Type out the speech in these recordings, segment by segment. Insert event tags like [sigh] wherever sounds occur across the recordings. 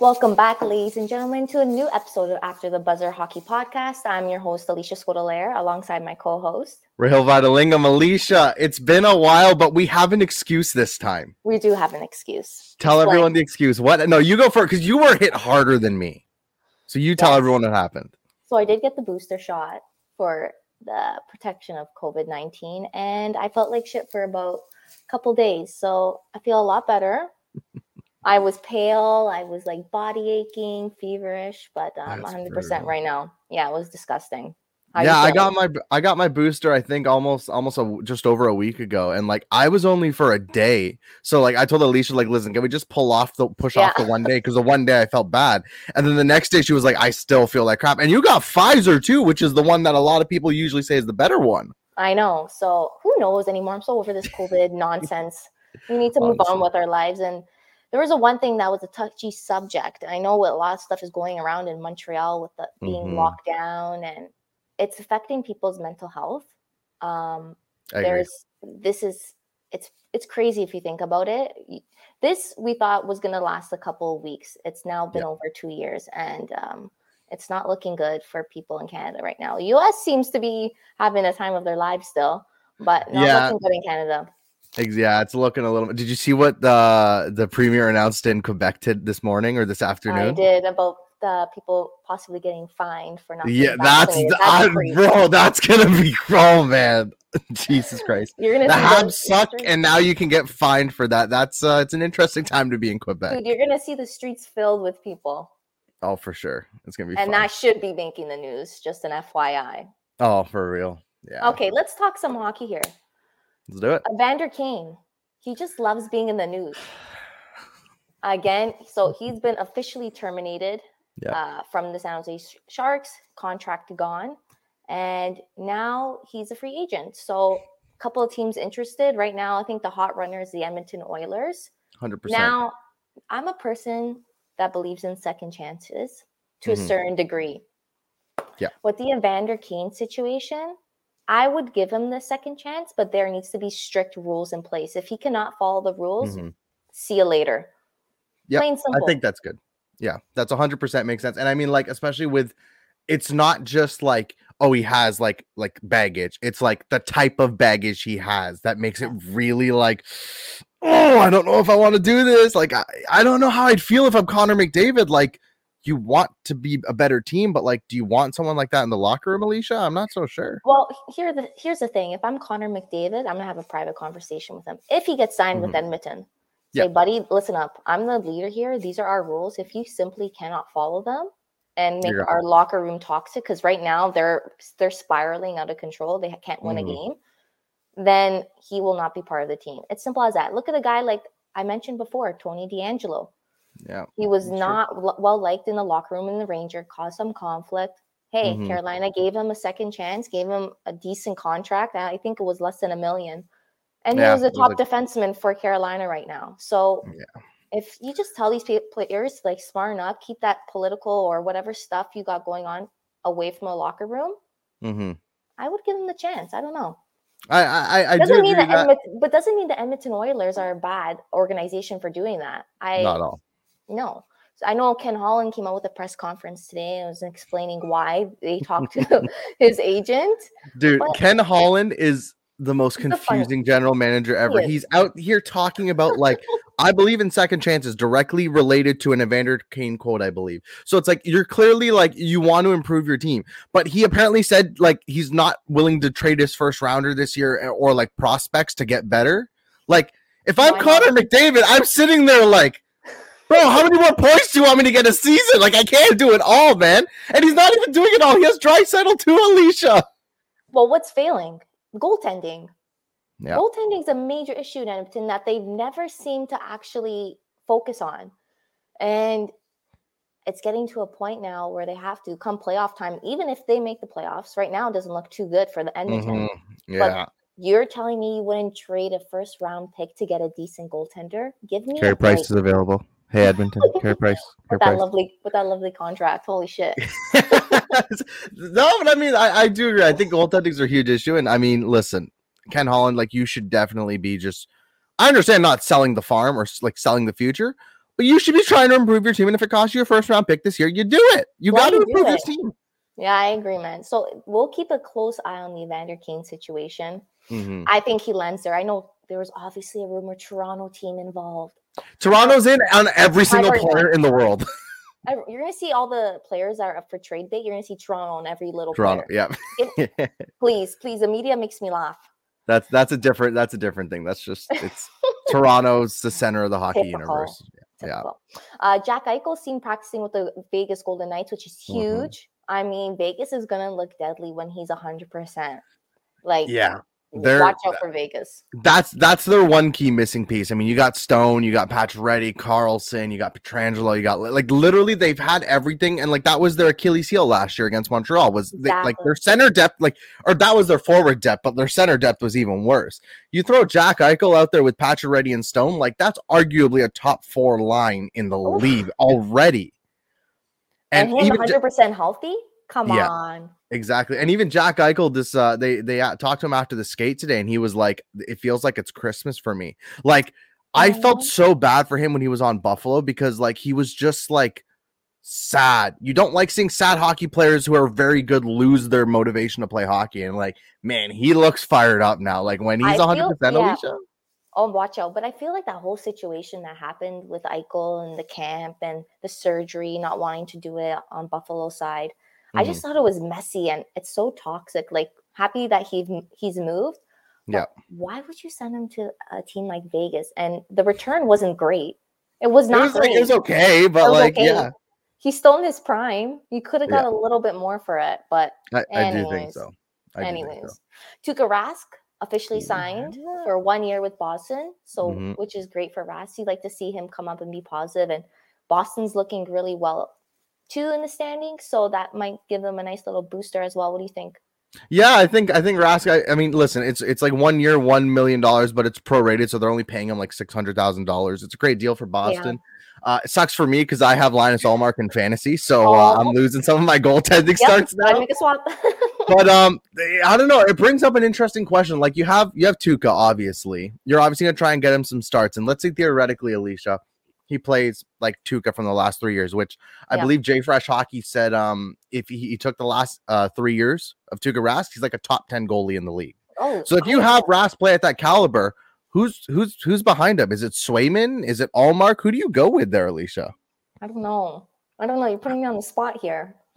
Welcome back, ladies and gentlemen, to a new episode of After the Buzzer Hockey Podcast. I'm your host, Alicia Scodelaire, alongside my co-host. Rahil Vadalingam, Alicia. It's been a while, but we have an excuse this time. We do have an excuse. Tell Explain. everyone the excuse. What? No, you go for it because you were hit harder than me. So you tell yes. everyone what happened. So I did get the booster shot for the protection of COVID 19, and I felt like shit for about a couple days. So I feel a lot better. [laughs] I was pale. I was like body aching, feverish, but um, 100% right now. Yeah, it was disgusting. How yeah, I got my I got my booster. I think almost almost a, just over a week ago, and like I was only for a day. So like I told Alicia, like, listen, can we just pull off the push yeah. off the one day? Because the [laughs] one day I felt bad, and then the next day she was like, I still feel like crap. And you got Pfizer too, which is the one that a lot of people usually say is the better one. I know. So who knows anymore? I'm so over this [laughs] COVID nonsense. We need to move on with our lives and there was a one thing that was a touchy subject. I know a lot of stuff is going around in Montreal with the being mm-hmm. locked down and it's affecting people's mental health. Um, there's this is it's it's crazy if you think about it. This we thought was going to last a couple of weeks. It's now been yeah. over two years, and um, it's not looking good for people in Canada right now. U.S. seems to be having a time of their lives still, but not yeah. looking good in Canada. Yeah, it's looking a little. Did you see what the the premier announced in Quebec t- this morning or this afternoon? I did about the people possibly getting fined for not. Yeah, that's, that's I, bro. That's gonna be oh man, [laughs] Jesus Christ. You're gonna the Habs suck, and now you can get fined for that. That's uh, it's an interesting time to be in Quebec. Dude, you're gonna see the streets filled with people. Oh, for sure, it's gonna be. And fun. that should be making the news. Just an FYI. Oh, for real. Yeah. Okay, let's talk some hockey here. Let's do it. Evander Kane. He just loves being in the news. Again, so he's been officially terminated yeah. uh, from the San Jose Sharks, contract gone, and now he's a free agent. So a couple of teams interested right now. I think the hot runner is the Edmonton Oilers. Hundred percent. Now, I'm a person that believes in second chances to mm-hmm. a certain degree. Yeah. With the Evander Kane situation, I would give him the second chance, but there needs to be strict rules in place. If he cannot follow the rules, mm-hmm. see you later. Yeah, I think that's good. Yeah, that's 100% makes sense. And I mean, like, especially with it's not just like, oh, he has like like baggage. It's like the type of baggage he has that makes it really like, oh, I don't know if I want to do this. Like, I, I don't know how I'd feel if I'm Connor McDavid. Like, you want to be a better team, but like, do you want someone like that in the locker room, Alicia? I'm not so sure. Well, here the here's the thing: if I'm Connor McDavid, I'm gonna have a private conversation with him. If he gets signed mm-hmm. with Edmonton, say, yeah. buddy, listen up. I'm the leader here. These are our rules. If you simply cannot follow them and make You're our locker room toxic, because right now they're they're spiraling out of control. They can't win mm-hmm. a game. Then he will not be part of the team. It's simple as that. Look at a guy like I mentioned before, Tony DeAngelo yeah. He was not sure. well liked in the locker room in the Ranger, caused some conflict. Hey, mm-hmm. Carolina gave him a second chance, gave him a decent contract. I think it was less than a million. And yeah, he was a top was defenseman for Carolina right now. So yeah. if you just tell these players like smarten up, keep that political or whatever stuff you got going on away from the locker room, mm-hmm. I would give him the chance. I don't know. I I, I doesn't mean the Edmonton, but doesn't mean the Edmonton Oilers are a bad organization for doing that. I not all. No. So I know Ken Holland came out with a press conference today and was explaining why they talked to [laughs] his agent. Dude, Ken Holland is the most confusing general manager ever. He He's out here talking about like [laughs] I believe in second chances directly related to an Evander Kane quote, I believe. So it's like you're clearly like you want to improve your team, but he apparently said like he's not willing to trade his first rounder this year eh, or like prospects to get better. Like if I'm Connor McDavid, I'm sitting there like Bro, how many more points do you want me to get a season? Like I can't do it all, man. And he's not even doing it all. He has Draisaitl too, Alicia. Well, what's failing? Goaltending. Yeah. Goaltending is a major issue in Edmonton that they've never seemed to actually focus on. And it's getting to a point now where they have to come playoff time, even if they make the playoffs. Right now, it doesn't look too good for the Edmonton. Mm-hmm. Yeah. But you're telling me you wouldn't trade a first round pick to get a decent goaltender? Give me Carey Price is available. Hey Edmonton, [laughs] Carey Price. with that Price. lovely with that lovely contract. Holy shit. [laughs] no, but I mean I, I do agree. I think goaltendings are a huge issue. And I mean, listen, Ken Holland, like you should definitely be just I understand not selling the farm or like selling the future, But you should be trying to improve your team. And if it costs you a first round pick this year, you do it. You got to improve this team. Yeah, I agree, man. So we'll keep a close eye on the Evander Kane situation. Mm-hmm. I think he lands there. I know there was obviously a rumor Toronto team involved. Toronto's in on every single player in the world. [laughs] you're gonna see all the players that are up for trade bait. You're gonna see Toronto on every little Toronto. Player. Yeah. it, [laughs] please, please. The media makes me laugh. That's that's a different that's a different thing. That's just it's [laughs] Toronto's the center of the hockey Typical. universe. Typical. Yeah. Uh, Jack Eichel seen practicing with the Vegas Golden Knights, which is mm-hmm. huge. Mm-hmm. I mean, Vegas is gonna look deadly when he's hundred percent. Like, yeah, they're, Watch out for Vegas. That's that's their one key missing piece. I mean, you got Stone, you got Pacioretty, Karlsson, you got Pietrangelo, you got like literally they've had everything, and like that was their Achilles heel last year against Montreal. Was exactly. they, like their center depth, like or that was their forward depth, but their center depth was even worse. You throw Jack Eichel out there with Pacioretty and Stone, like that's arguably a top four line in the Oof. league already. And, and him 100 percent healthy. Come yeah. on. Exactly. And even Jack Eichel, this uh they they uh, talked to him after the skate today, and he was like, It feels like it's Christmas for me. Like I felt so bad for him when he was on Buffalo because like he was just like sad. You don't like seeing sad hockey players who are very good lose their motivation to play hockey. And like, man, he looks fired up now. Like when he's 100% yeah. Alicia. Oh, watch out. But I feel like that whole situation that happened with Eichel and the camp and the surgery, not wanting to do it on Buffalo side. Mm-hmm. I just mm-hmm. thought it was messy and it's so toxic. Like happy that he he's moved. Yeah. Why would you send him to a team like Vegas? And the return wasn't great. It was not it was, great. it was okay, but was like okay. yeah. He's still in his prime. You could have got yeah. a little bit more for it, but I, I do think so. I anyways, so. Tuukka Rask officially signed yeah. for one year with Boston, so mm-hmm. which is great for Rask. You like to see him come up and be positive, and Boston's looking really well two in the standings, so that might give them a nice little booster as well. What do you think? Yeah, I think I think Rask. I, I mean, listen, it's it's like one year, one million dollars, but it's prorated, so they're only paying him like six hundred thousand dollars. It's a great deal for Boston. Yeah. Uh, it sucks for me because I have Linus Ullmark in fantasy, so uh, I'm losing some of my goaltending yep, starts now. Make a swap. [laughs] but um, I don't know. It brings up an interesting question. Like you have you have Tuukka, obviously. You're obviously gonna try and get him some starts, and let's say theoretically, Alicia, he plays like Tuukka from the last three years, which I yeah. believe JFresh Hockey said um if he, he took the last uh three years of Tuukka Rask, he's like a top 10 goalie in the league. Oh, so if you have Rask play at that caliber, who's who's who's behind him? Is it Swayman? Is it Ullmark? Who do you go with there, Alicia? I don't know. I don't know. You're putting me on the spot here. [laughs]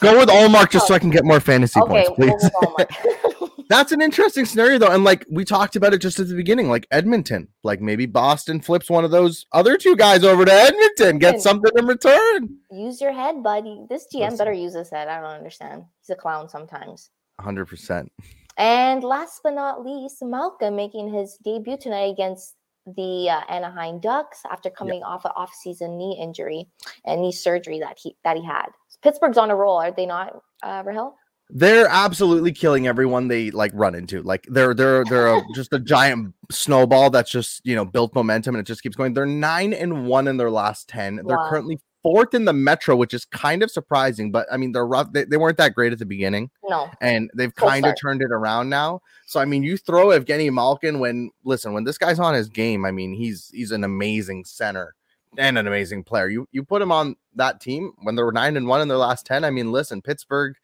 go with Ullmark just oh. so I can get more fantasy okay, points, please. [laughs] That's an interesting scenario though, and like we talked about it just at the beginning, like Edmonton, like maybe Boston flips one of those other two guys over to Edmonton, get something in return. Use your head, buddy. This GM Listen. better use his head. I don't understand. He's a clown sometimes. Hundred percent. And last but not least, Malkin making his debut tonight against the uh, Anaheim Ducks after coming yep. off an off-season knee injury and knee surgery that he that he had. Pittsburgh's on a roll, are they not, uh, Rahel? They're absolutely killing everyone they like run into. Like they're they're they're a, [laughs] just a giant snowball that's just you know built momentum and it just keeps going. They're nine and one in their last ten. They're currently fourth in the Metro, which is kind of surprising. But I mean, they're rough. They, they weren't that great at the beginning. No, and they've kind of turned it around now. So I mean, you throw Evgeny Malkin when listen when this guy's on his game. I mean, he's he's an amazing center and an amazing player. You you put him on that team when they were nine and one in their last ten. I mean, listen, Pittsburgh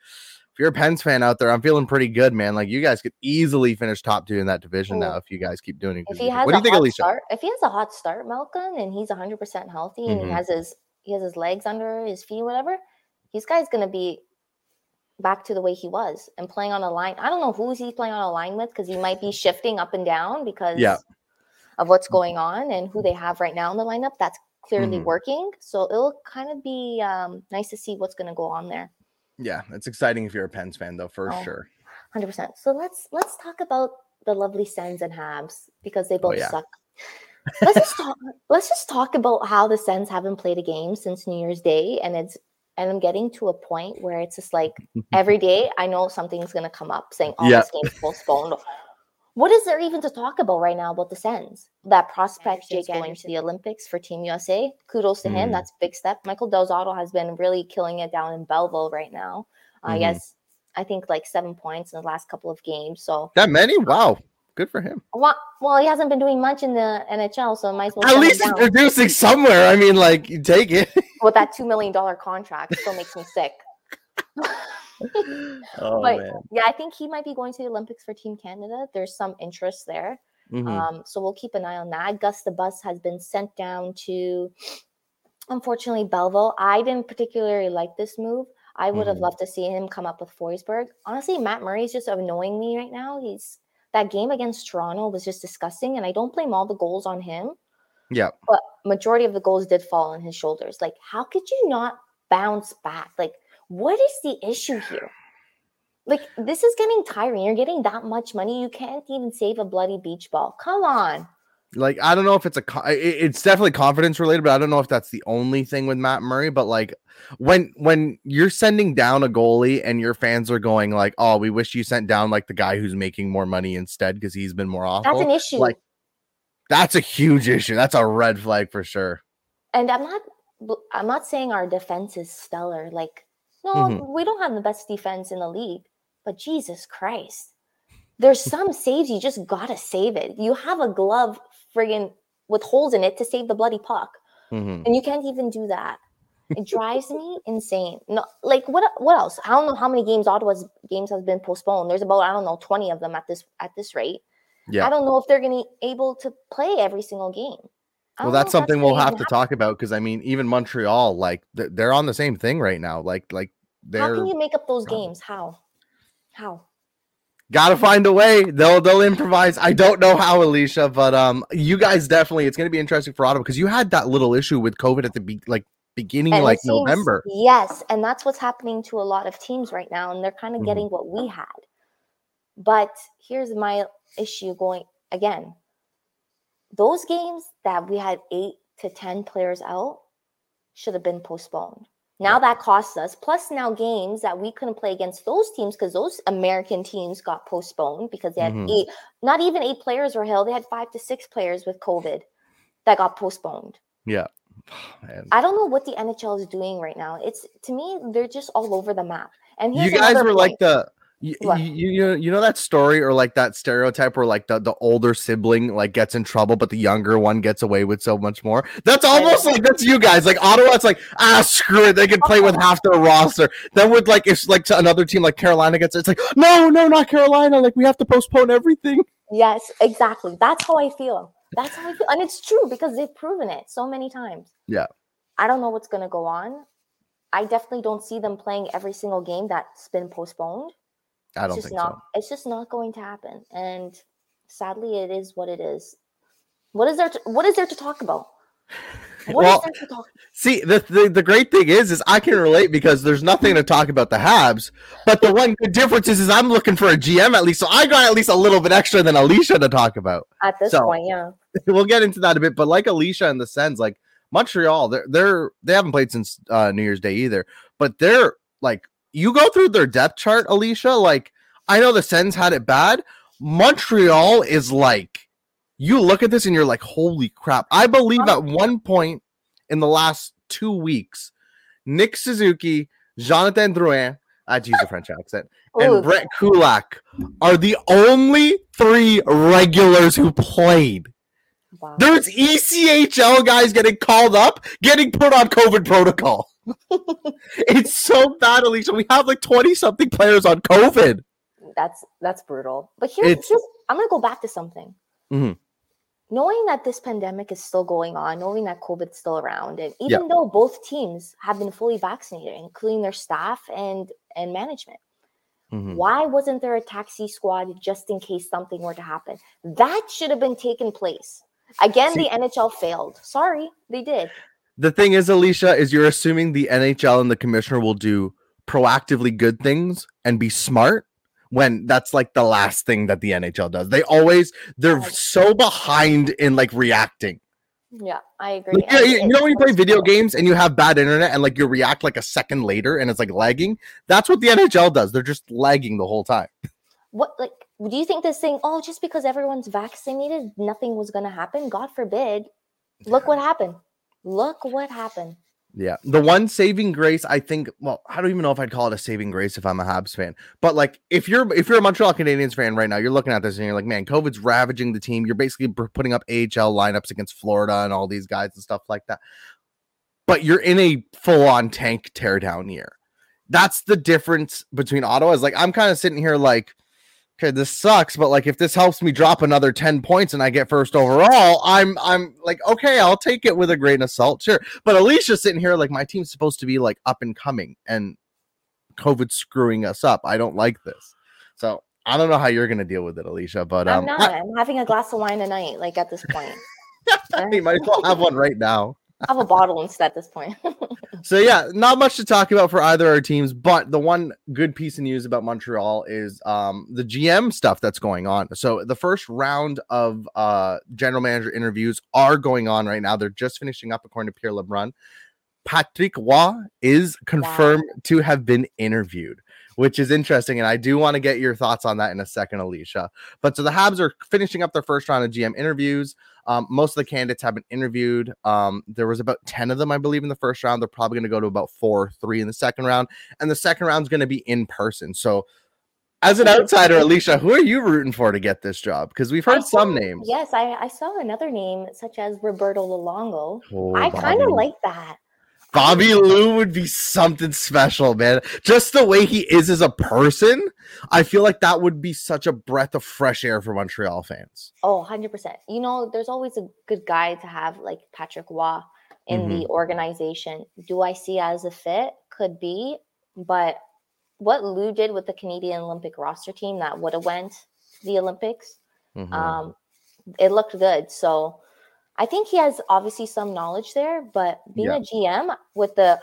if you're a Pens fan out there, I'm feeling pretty good, man. Like you guys could easily finish top two in that division now if you guys keep doing it. If he has what do you think, Alicia? Start, if he has a hot start, Malkin, and he's 100 percent healthy, and mm-hmm. he has his he has his legs under his feet, whatever, this guy's gonna be back to the way he was and playing on a line. I don't know who's he playing on a line with because he might be shifting up and down because yeah. of what's going on and who they have right now in the lineup. That's clearly mm-hmm. working. So it'll kind of be um, nice to see what's going to go on there. Yeah, it's exciting if you're a Pens fan, though, for oh, sure. Hundred percent. So let's let's talk about the lovely Sens and Habs because they oh, both oh, yeah. suck. let's just talk. [laughs] Let's just talk about how the Sens haven't played a game since New Year's Day, and it's and I'm getting to a point where it's just like [laughs] every day I know something's gonna come up saying, "Oh, yeah. this game's postponed." What is there even to talk about right now about the Sens? That prospect Jake going to the Olympics for Team USA. Kudos to mm. him. That's a big step. Michael Del Zotto has been really killing it down in Belleville right now. Uh, mm. Yes, I think like seven points in the last couple of games. So that many? Wow. good for him. Well, well, he hasn't been doing much in the NHL, so might as well. At least he's producing somewhere. I mean, like, take it. With that two million dollar contract, still makes me sick. [laughs] [laughs] oh, but man. yeah, I think he might be going to the Olympics for Team Canada. There's some interest there. Mm-hmm. Um, so we'll keep an eye on that. Gus the Bus has been sent down to, unfortunately, Belleville. I didn't particularly like this move. I would have mm-hmm. loved to see him come up with Forsberg. Honestly, Matt Murray is just annoying me right now. He's that game against Toronto was just disgusting, and I don't blame all the goals on him. Yeah, but majority of the goals did fall on his shoulders. Like, how could you not bounce back? Like, what is the issue here? Like, this is getting tiring. You're getting that much money, you can't even save a bloody beach ball. Come on. Like, I don't know if it's a, it's definitely confidence related, but I don't know if that's the only thing with Matt Murray. But like, when when you're sending down a goalie and your fans are going like, "Oh, we wish you sent down like the guy who's making more money instead because he's been more awful." That's an issue. Like, that's a huge issue. That's a red flag for sure. And I'm not, I'm not saying our defense is stellar. Like, no, mm-hmm. we don't have the best defense in the league. But Jesus Christ, there's [laughs] some saves you just gotta save it. You have a glove friggin' with holes in it to save the bloody puck, mm-hmm. and you can't even do that. It drives me insane. No, like what? What else? I don't know how many games Ottawa's games has been postponed. There's about I don't know twenty of them at this at this rate. Yeah. I don't know if they're going to be able to play every single game. Well, that's something that's we'll have to talk about because I mean, even Montreal, like they're on the same thing right now. Like, like they're. How can you make up those games? How? How? Gotta find a way. They'll they'll improvise. I don't know how, Alicia, but um, you guys definitely. It's gonna be interesting for Ottawa because you had that little issue with COVID at the be- like beginning and like seems, November. Yes, and that's what's happening to a lot of teams right now, and they're kind of mm-hmm. getting what we had. But here's my issue going again. Those games that we had eight to ten players out should have been postponed. Now that costs us. Plus, now games that we couldn't play against those teams because those American teams got postponed because they had mm-hmm. eight, not even eight players were held. They had five to six players with COVID that got postponed. Yeah. [sighs] Oh, I don't know what the NHL is doing right now. It's to me, they're just all over the map. And you guys were point. like the you, you, you, know that story or like that stereotype where like the, the older sibling like gets in trouble but the younger one gets away with so much more? That's almost like that's you guys. Like ottawa it's like ah screw it. They can play with [laughs] half their roster. Then with like if like to another team like carolina gets it, it's like no no not carolina. Like we have to postpone everything. Yes exactly. That's how i feel. That's how i feel. And it's true because they've proven it so many times. Yeah. I don't know what's going to go on. I definitely don't see them playing every single game that's been postponed I don't it's think not, so. It's just not going to happen, and sadly, it is what it is. What is there? To, what is there to talk about? [laughs] What well, talk- see, the, the the great thing is, is I can relate because there's nothing to talk about the Habs. But the one good difference is, is I'm looking for a GM at least, so I got at least a little bit extra than Alicia to talk about at this so, point. Yeah, [laughs] we'll get into that a bit. But like Alicia, in the sense, like Montreal, they're they're they haven't played since uh, New Year's Day either, but they're like you go through their depth chart, Alicia. Like, I know the Sens had it bad. Montreal is like, you look at this and you're like, holy crap. I believe at one point in the last two weeks, Nick Suzuki, Jonathan Drouin, I had to use a French accent, and Ooh. Brett Kulak are the only three regulars who played. Wow. There's ECHL guys getting called up, getting put on COVID protocol. [laughs] it's so bad, Alicia. We have like 20 something players on COVID. That's that's brutal. But here's, here's I'm gonna go back to something. Mm-hmm. Knowing that this pandemic is still going on, knowing that COVID's still around, and even though both teams have been fully vaccinated, including their staff and and management, mm-hmm. why wasn't there a taxi squad just in case something were to happen? That should have been taken place. Again, See, the NHL failed. Sorry, they did the thing is, Alicia, is you're assuming the NHL and the commissioner will do proactively good things and be smart when that's like the last thing that the NHL does. They always they're so behind in like reacting. Yeah, I agree. Like, you, you know when you play video games and you have bad internet and like you react like a second later and it's like lagging? That's what the NHL does. They're just lagging the whole time. What like do you think this thing, oh, just because everyone's vaccinated, nothing was gonna happen? God forbid. Look what happened. Look what happened. Yeah. The one saving grace, I think, well, I don't even know if I'd call it a saving grace if I'm a Habs fan. But like if you're if you're a Montreal Canadiens fan right now, you're looking at this and you're like, man, COVID's ravaging the team. You're basically putting up AHL lineups against Florida and all these guys and stuff like that. But you're in a full-on tank teardown year. That's the difference between Ottawa. Is like I'm kind of sitting here like okay, this sucks, but like if this helps me drop another 10 points and I get first overall, I'm I'm like, okay, I'll take it with a grain of salt. Sure. But Alicia's sitting here like my team's supposed to be like up and coming and COVID screwing us up. I don't like this. So I don't know how you're gonna deal with it, Alicia, but I'm um, not. I, I'm having a glass of wine tonight, like at this point. [laughs] you might as well have one right now have a bottle instead at this point. [laughs] so yeah, not much to talk about for either our teams, but the one good piece of news about Montreal is um, the GM stuff that's going on. So the first round of uh, general manager interviews are going on right now. They're just finishing up according to Pierre LeBrun. Patrick Roy is confirmed wow. to have been interviewed which is interesting. And I do want to get your thoughts on that in a second, Alicia. But so the Habs are finishing up their first round of GM interviews. Um, most of the candidates have been interviewed. Um, there was about 10 of them, I believe, in the first round. They're probably going to go to about four, three in the second round. And the second round is going to be in person. So as an outsider, Alicia, who are you rooting for to get this job? Because we've heard saw, some names. Yes, I, I, saw another name such as Roberto Luongo. Oh, I kind of like that. Bobby Lou would be something special, man. Just the way he is as a person, I feel like that would be such a breath of fresh air for Montreal fans. Oh, 100%. You know, there's always a good guy to have like Patrick Roy in mm-hmm. the organization. Do I see as a fit? Could be, but what Lou did with the Canadian Olympic roster team that would have went to the Olympics, mm-hmm. um, it looked good. So I think he has obviously some knowledge there, but being yeah. a GM with the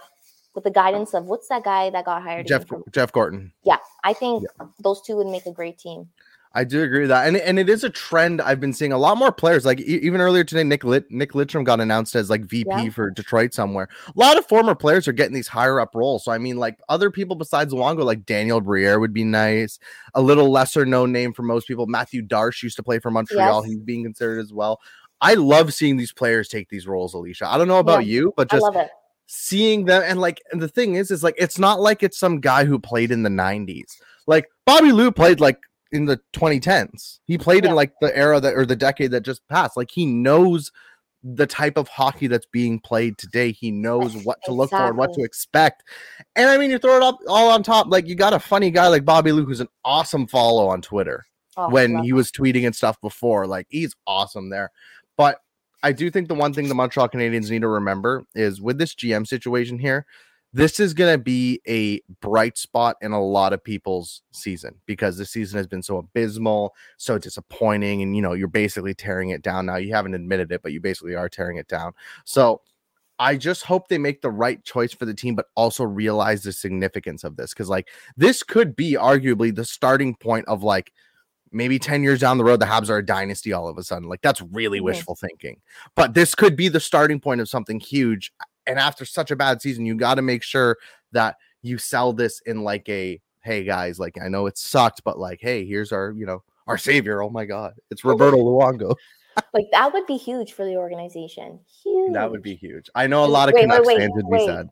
with the guidance of what's that guy that got hired? Jeff Jeff Gorton. Yeah, I think yeah. those two would make a great team. I do agree with that, and and it is a trend I've been seeing. A lot more players, like even earlier today, Nick Lit- Nick Lidstrom got announced as like VP yeah. for Detroit somewhere. A lot of former players are getting these higher up roles. So I mean, like other people besides Luongo, like Daniel Briere would be nice. A little lesser known name for most people, Mathieu Darche used to play for Montreal. Yes. He's being considered as well. I love seeing these players take these roles, Alicia. I don't know about yeah, you, but just seeing them and like and the thing is is like it's not like it's some guy who played in the 90s. Like Bobby Lou played like in the 2010s. He played yeah. in like the era that or the decade that just passed. Like he knows the type of hockey that's being played today. He knows what to exactly. look for and what to expect. And I mean, you throw it up all on top. Like you got a funny guy like Bobby Lou, who's an awesome follow on Twitter oh, when he was tweeting and stuff before. Like he's awesome there. I do think the one thing the Montreal Canadiens need to remember is with this GM situation here, this is going to be a bright spot in a lot of people's season because this season has been so abysmal, so disappointing, and you know, you're basically tearing it down now. You haven't admitted it, but you basically are tearing it down. So I just hope they make the right choice for the team, but also realize the significance of this because, like, this could be arguably the starting point of like maybe 10 years down the road, the Habs are a dynasty all of a sudden. Like that's really wishful thinking. But this could be the starting point of something huge. And after such a bad season, you got to make sure that you sell this in like a hey guys, like I know it sucked, but like, hey, here's our, you know, our savior. Oh my god, it's Roberto Luongo. [laughs] like that would be huge for the organization. Huge. That would be huge. I know a lot of wait, Canucks wait, wait, fans would be sad.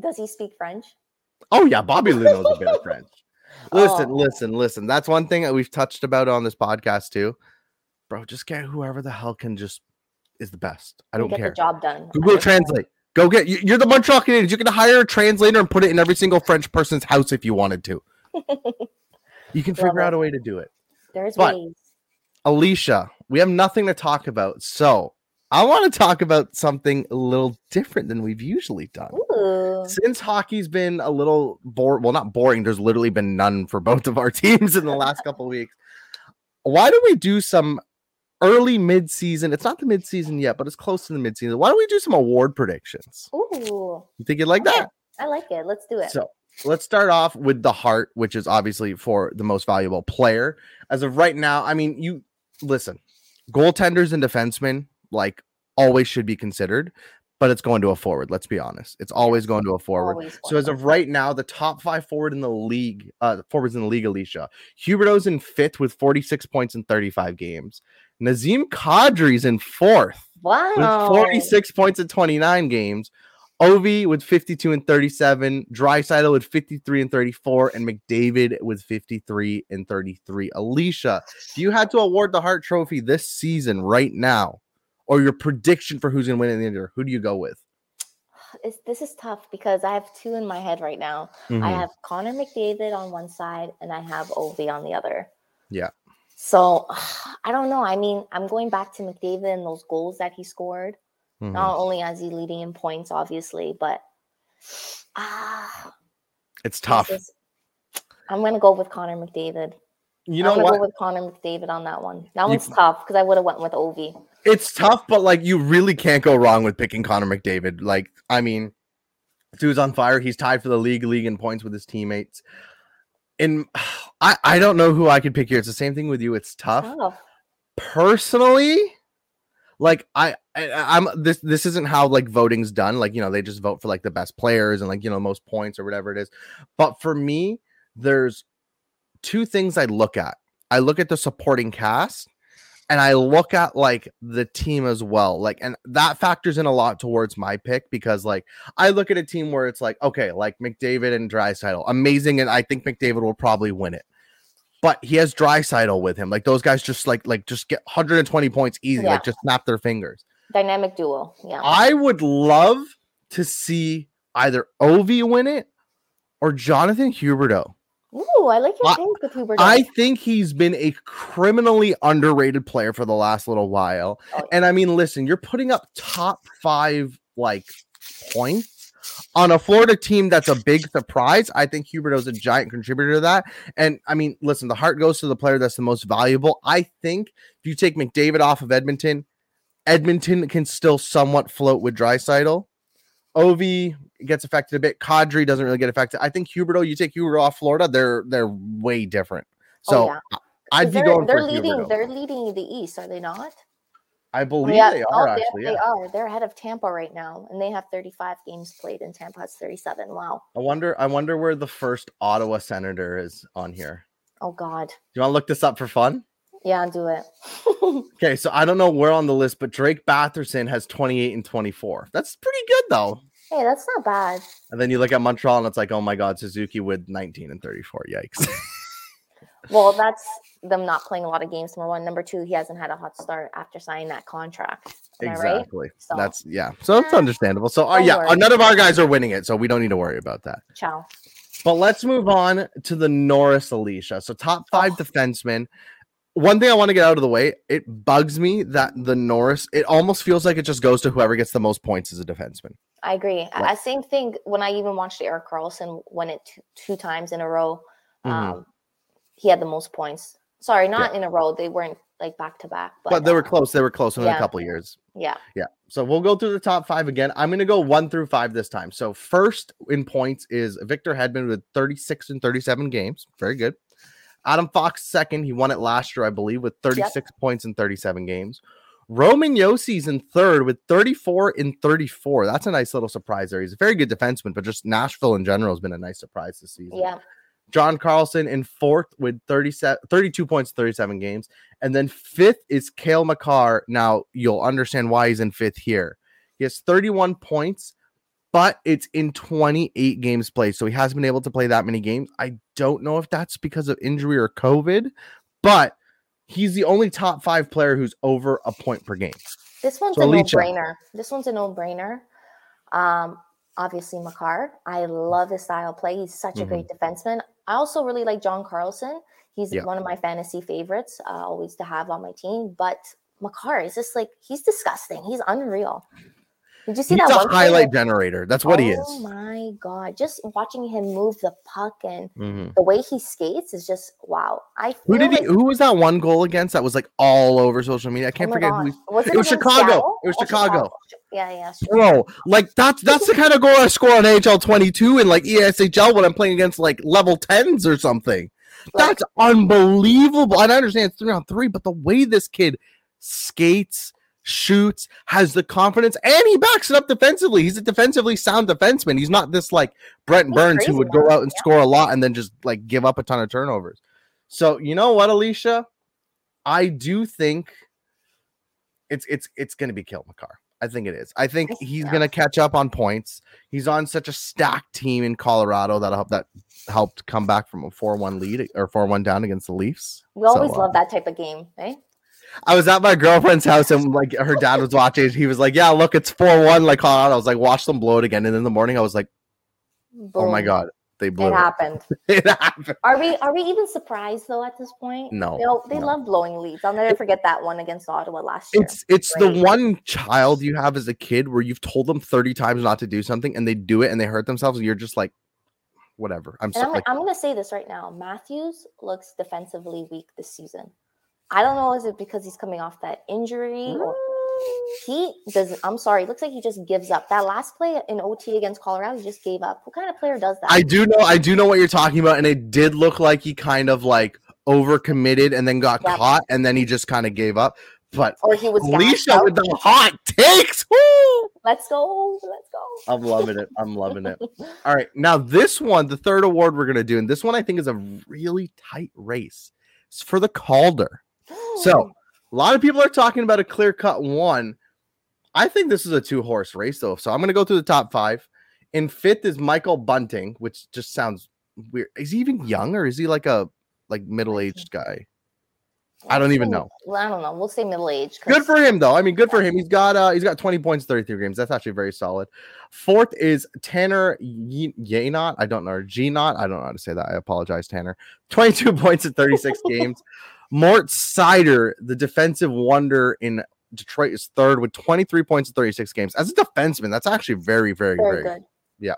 Does he speak French? Oh yeah, Bobby Lou knows a bit of [laughs] French. Listen, oh. listen, listen. That's one thing that we've touched about on this podcast too. Bro, just get whoever the hell can just is the best. I don't get care. The job done. Google Translate. Go get you're the Montreal Canadiens. You can hire a translator and put it in every single French person's house if you wanted to. [laughs] you can figure out a way to do it. There's but, ways. Alicia, we have nothing to talk about. So I want to talk about something a little different than we've usually done. Ooh. Since hockey's been a little boring, well, not boring, there's literally been none for both of our [laughs] teams in the last couple weeks. Why don't we do some early mid-season? It's not the mid-season yet, but it's close to the mid-season. Why don't we do some award predictions? Ooh. You think you'd like okay. that? I like it. Let's do it. So let's start off with the Hart, which is obviously for the most valuable player. As of right now, I mean, you listen, goaltenders and defensemen like always should be considered, but it's going to a forward. Let's be honest. It's always going to a forward. So as of right now, the top five forward in the league, uh, forwards in the league, Alicia Huberdeau's in fifth with 46 points in 35 games. Nazem Kadri's in fourth. Wow. With 46 points in 29 games. Ovi with 52 and 37, Draisaitl with 53 and 34, and McDavid with 53 and 33. Alicia, if you had to award the Hart Trophy this season right now, or your prediction for who's going to win in the end, who do you go with? It's, this is tough because I have two in my head right now. Mm-hmm. I have Connor McDavid on one side, and I have Ovi on the other. Yeah. So [sighs] I don't know. I mean, I'm going back to McDavid and those goals that he scored. Mm-hmm. Not only as he leading in points, obviously, but ah, [sighs] uh, it's tough. Is, I'm gonna go with Connor McDavid. You know I'm what? Go with Connor McDavid on that one. That one's tough because I would have went with Ovi. It's tough, but like you really can't go wrong with picking Connor McDavid. Like, I mean, dude's on fire. He's tied for the league league in points with his teammates. And [sighs] I I don't know who I could pick here. It's the same thing with you. It's tough. tough. Personally, like I, I am this this isn't how like voting's done like you know they just vote for like the best players and like you know most points or whatever it is but for me there's two things i look at i look at the supporting cast and i look at like the team as well like and that factors in a lot towards my pick because like i look at a team where it's like okay like mcdavid and Draisaitl, amazing and i think mcdavid will probably win it but he has Draisaitl with him. Like those guys just like like just get 120 points easy, yeah. like just snap their fingers. Dynamic duo. Yeah. I would love to see either Ovi win it or Jonathan Huberdeau. Ooh, I like your things with Huberdeau. I think he's been a criminally underrated player for the last little while. Oh, yeah. And I mean, listen, you're putting up top five like points on a Florida team that's a big surprise, I think Huberdeau's a giant contributor to that. And I mean, listen, the Hart goes to the player that's the most valuable. I think if you take McDavid off of Edmonton, Edmonton can still somewhat float with Draisaitl. Ovi gets affected a bit. Kadri doesn't really get affected. I think Huberdeau, you take Huberdeau off Florida, they're they're way different. Oh, so oh, yeah. I'd be going they're leading Huberdeau. they're leading the East, are they not? I oh, believe yeah, they oh, are oh, actually. They, yeah. are. They're ahead of Tampa right now, and they have 35 games played, and Tampa has 37. Wow. I wonder. I wonder where the first Ottawa Senator is on here. Oh God. Do you want to look this up for fun? Yeah, do it. [laughs] okay, so I don't know where on the list, but Drake Batherson has 28 and 24. That's pretty good though. Hey, that's not bad. And then you look at Montreal, and it's like, oh my God, Suzuki with 19 and 34. Yikes. [laughs] well, that's them not playing a lot of games. Number one, number two, he hasn't had a hot start after signing that contract. Am exactly. Right? So, That's yeah. So it's understandable. So uh, yeah, worry. none of our guys are winning it, so we don't need to worry about that. Ciao. But let's move on to the Norris Alicia. So top five oh. defensemen. One thing I want to get out of the way, it bugs me that the Norris, it almost feels like it just goes to whoever gets the most points as a defenseman. I agree. Right. I same thing when I even watched Erik Karlsson win it two, two times in a row. Mm-hmm. Um, he had the most points Sorry, not yeah. in a row. They weren't like back to back, but, they were um, close. They were close in yeah. a couple years. Yeah. Yeah. So we'll go through the top five again. I'm going to go one through five this time. So first in points is Victor Hedman with 36 and 37 games. Very good. Adam Fox second. He won it last year, I believe, with 36 yep. points in 37 games. Roman Josi's in third with 34 in 34. That's a nice little surprise there. He's a very good defenseman, but just Nashville in general has been a nice surprise this season. Yeah. John Carlson in fourth with 37, 32 points, 37 games. And then fifth is Cale Makar. Now you'll understand why he's in fifth here. He has 31 points, but it's in 28 games played. So he hasn't been able to play that many games. I don't know if that's because of injury or COVID, but he's the only top five player who's over a point per game. This one's so a no brainer. This one's a no brainer. Um, obviously Makar. I love his style play. He's such mm-hmm. a great defenseman. I also really like John Carlson. He's yeah. one of my fantasy favorites, uh, always to have on my team. But Makar is just like he's disgusting. He's unreal. Did you see He's that? a highlight generator. That's what oh he is. Oh my god! Just watching him move the puck and mm-hmm. the way he skates is just wow. I who did like, he? Who was that one goal against? That was like all over social media. I can't oh forget who. Was it, it was Chicago. Seattle? It was oh, Chicago. Chicago. Yeah, yeah. Bro, like that's that's the kind of goal I score on HL twenty two and like ESHL when I'm playing against like level tens or something. Like, that's unbelievable. And I understand it's three on three, but the way this kid skates shoots, has the confidence, and he backs it up defensively. He's a defensively sound defenseman. He's not this like Brent Burns who would go out and yeah. score a lot and then just like give up a ton of turnovers. So you know what, Alicia? I do think it's it's it's gonna be Cale Makar. I think it is. I think he's yeah. gonna catch up on points. He's on such a stacked team in Colorado that helped that helped come back from a four-one lead or four-one down against the Leafs. We always so, love uh, that type of game, eh? I was at my girlfriend's house and like her dad was watching. He was like, "Yeah, look, it's four-one like Colorado." I was like, "Watch them blow it again." And in the morning, I was like, Boom. "Oh my god, they blew it." It happened. [laughs] it happened. Are we are we even surprised though at this point? No. They, they no. love blowing leads. I'll never forget that one against Ottawa last year. It's it's the one child you have as a kid where you've told them 30 times not to do something and they do it and they hurt themselves and you're just like whatever. I'm so, I'm, like, I'm gonna say this right now. Matthews looks defensively weak this season. I don't know is it because he's coming off that injury or mm. he does I'm sorry, It looks like he just gives up. That last play in OT against Colorado, he just gave up. What kind of player does that? I do know I do know what you're talking about, and it did look like he kind of like overcommitted and then got yep. caught and then he just kind of gave up. But or he was Alicia with the hot takes. Woo! Let's go. Let's go. I'm loving it. I'm loving it. [laughs] All right. Now, this one, the third award we're going to do, and this one I think is a really tight race. It's for the Calder. So a lot of people are talking about a clear cut one. I think this is a two horse race though. So I'm going to go through the top five. In fifth is Michael Bunting, which just sounds weird. Is he even young or is he like a like middle aged guy? I don't even know. Well, I don't know. We'll say middle age. Good for him though. I mean, good for him. He's got uh he's got 20 points, 33 games. That's actually very solid. Fourth is Tanner Yeanot. I don't know. G not. I don't know how to say that. I apologize, Tanner. 22 [laughs] points in 36 games. Mort Seider, the defensive wonder in Detroit, is third with 23 points in 36 games. As a defenseman, that's actually very, very, very, very good. Yeah.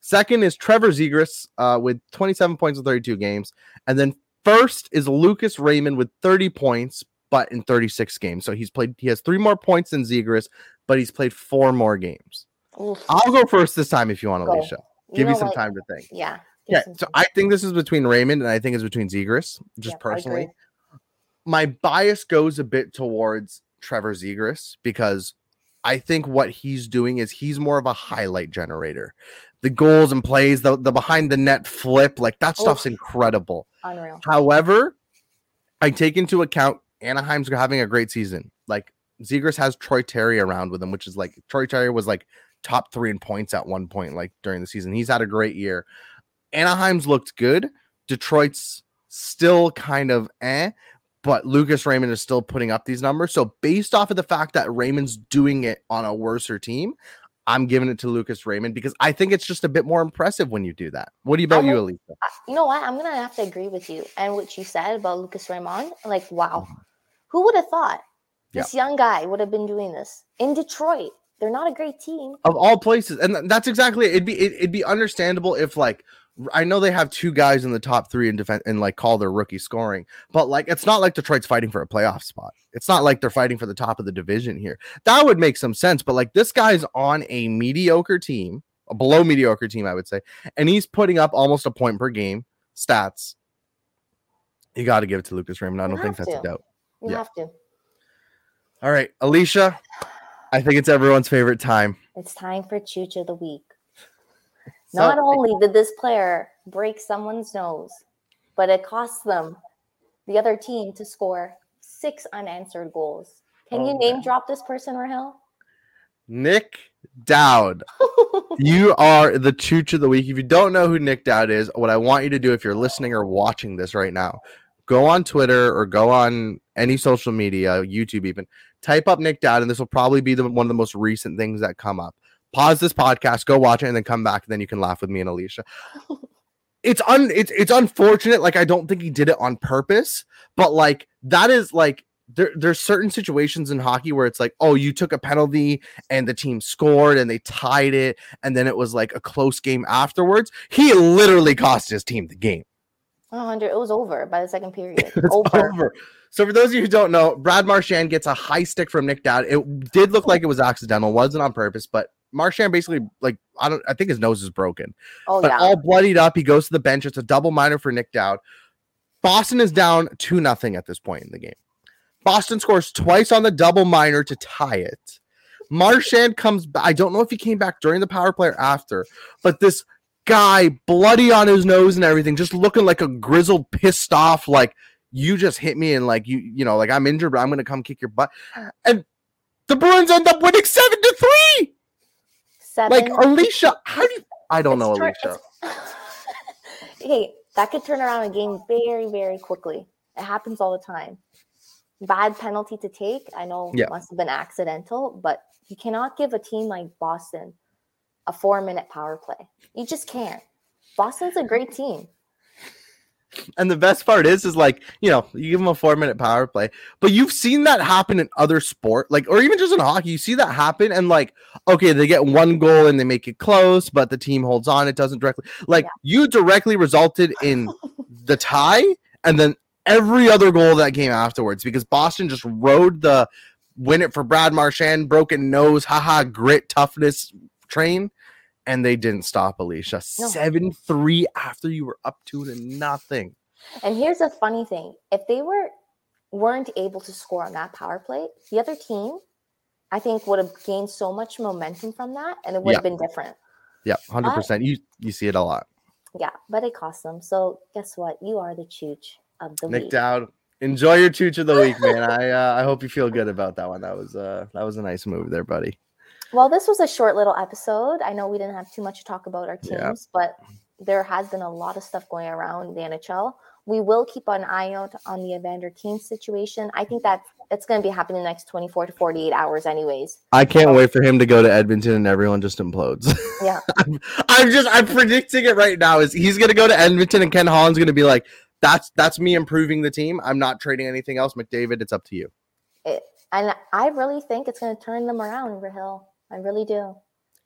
Second is Trevor Zegras uh, with 27 points in 32 games. And then first is Lucas Raymond with 30 points, but in 36 games. So he's played, he has three more points than Zegras, but he's played four more games. Oof. I'll go first this time if you want, Alicia. Give you, you some time to think. Yeah. Yeah. So I think this is between Raymond and I think it's between Zegras, just yeah, personally my bias goes a bit towards Trevor Zegras because I think what he's doing is he's more of a highlight generator. The goals and plays, the, the behind the net flip, like that stuff's Oof. incredible. Unreal. However, I take into account Anaheim's having a great season. Like Zegras has Troy Terry around with him, which is like Troy Terry was like top three in points at one point, like during the season. He's had a great year. Anaheim's looked good. Detroit's still kind of eh, but Lucas Raymond is still putting up these numbers. So based off of the fact that Raymond's doing it on a worser team, I'm giving it to Lucas Raymond because I think it's just a bit more impressive when you do that. What do you about you, Alicia? You know what? I'm gonna have to agree with you and what you said about Lucas Raymond. Like, wow, mm-hmm. who would have thought this yeah. young guy would have been doing this in Detroit? They're not a great team of all places, and that's exactly it. It'd be it, it'd be understandable if like I know they have two guys in the top three in defense and like Calder rookie scoring, but like it's not like Detroit's fighting for a playoff spot. It's not like they're fighting for the top of the division here. That would make some sense, but like this guy's on a mediocre team, a below mediocre team, I would say, and he's putting up almost a point per game stats. You got to give it to Lucas Raymond. I don't think that's to. a doubt. You yeah. have to. All right, Alicia. I think it's everyone's favorite time. It's time for Chooch of the Week. So, Not only did this player break someone's nose, but it cost them the other team to score six unanswered goals. Can oh, you name man. drop this person, Rahel? Nick Dowd. [laughs] you are the chooch of the week. If you don't know who Nick Dowd is, what I want you to do if you're listening or watching this right now, go on Twitter or go on any social media, YouTube even, type up Nick Dowd, and this will probably be the, one of the most recent things that come up pause this podcast, go watch it, and then come back. And then you can laugh with me and Alicia. it's un it's it's unfortunate. Like I don't think he did it on purpose, but like that is like there, there's certain situations in hockey where it's like, oh, you took a penalty and the team scored and they tied it, and then it was like a close game afterwards. He literally cost his team the game. Oh, it was over by the second period. [laughs] over. over. So for those of you who don't know, Brad Marchand gets a high stick from Nick Dowd. It did look like it was accidental, wasn't on purpose, but Marchand basically like I don't I think his nose is broken. Oh but yeah. all bloodied up. He goes to the bench. It's a double minor for Nick Dowd. Boston is down two nothing at this point in the game. Boston scores twice on the double minor to tie it. Marchand comes back. I don't know if he came back during the power play or after, but this guy bloody on his nose and everything, just looking like a grizzled, pissed off, like you just hit me and like you, you know, like I'm injured, but I'm gonna come kick your butt. And The Bruins end up winning seven to three. Seven. Like Alicia, how do you? I don't know, Alicia. hey, [laughs] that could turn around a game very, very quickly. It happens all the time. Bad penalty to take. I know yeah. must have been accidental, but you cannot give a team like Boston a four minute power play. You just can't. Boston's a great team. And the best part is, is like, you know, you give them a four minute power play, but you've seen that happen in other sport, like, or even just in hockey, you see that happen. And like, okay, they get one goal and they make it close, but the team holds on. It doesn't directly, like, yeah. you directly resulted in the tie and then every other goal that came afterwards because Boston just rode the win it for Brad Marchand, broken nose, haha, grit, toughness train and they didn't stop Alicia. Seven three after you were up two to nothing. And here's a funny thing: if they were weren't able to score on that power play, the other team, I think, would have gained so much momentum from that, and it would yeah. have been different. Yeah, hundred percent. You you see it a lot. Yeah, but it cost them. So guess what? You are the chooch of the week. Nic week. Dowd. Enjoy your chooch of the week, man. I uh, I hope you feel good about that one. That was uh that was a nice move there, buddy. Well, this was a short little episode. I know we didn't have too much to talk about our teams, yeah. but there has been a lot of stuff going around the NHL. We will keep an eye out on the Evander Kane situation. I think that it's going to be happening in the next 24 to 48 hours, anyways. I can't wait for him to go to Edmonton and everyone just implodes. [laughs] Yeah. I'm, I'm, just, I'm predicting it right now. Is he's going to go to Edmonton and Ken Holland's going to be like, that's that's me improving the team. I'm not trading anything else. McDavid, it's up to you. It, and I really think it's going to turn them around, Rahil. I really do.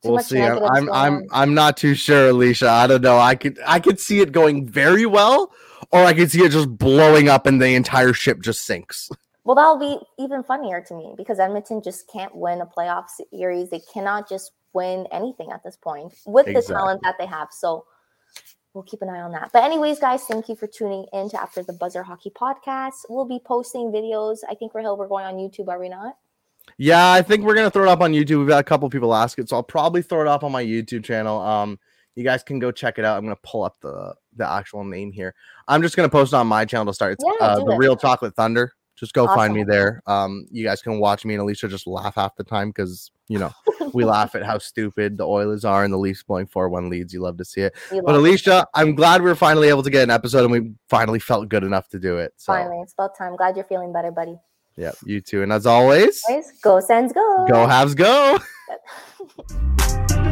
Too we'll see. I'm I'm, I'm I'm not too sure, Alicia. I don't know. I could I could see it going very well, or I could see it just blowing up and the entire ship just sinks. Well, that'll be even funnier to me because Edmonton just can't win a playoff series. They cannot just win anything at this point with exactly. the talent that they have. So we'll keep an eye on that. But anyways, guys, thank you for tuning in to After the Buzzer Hockey Podcast. We'll be posting videos. I think Rahil, we're going on YouTube, are we not? Yeah, I think we're gonna throw it up on YouTube. We've got a couple people ask it, so I'll probably throw it up on my YouTube channel. Um, you guys can go check it out. I'm gonna pull up the the actual name here. I'm just gonna post it on my channel to start. It's yeah, uh, the it. Real Chocolate Thunder. Just go awesome. find me there. Um, you guys can watch me and Alicia just laugh half the time because you know [laughs] we laugh at how stupid the Oilers are and the Leafs blowing four one leads. You love to see it. but Alicia, it. I'm glad we are finally able to get an episode and we finally felt good enough to do it. So. Finally, it's about time. Glad you're feeling better, buddy. Yep, you too. And as always, go Sens go. Go Habs go. [laughs]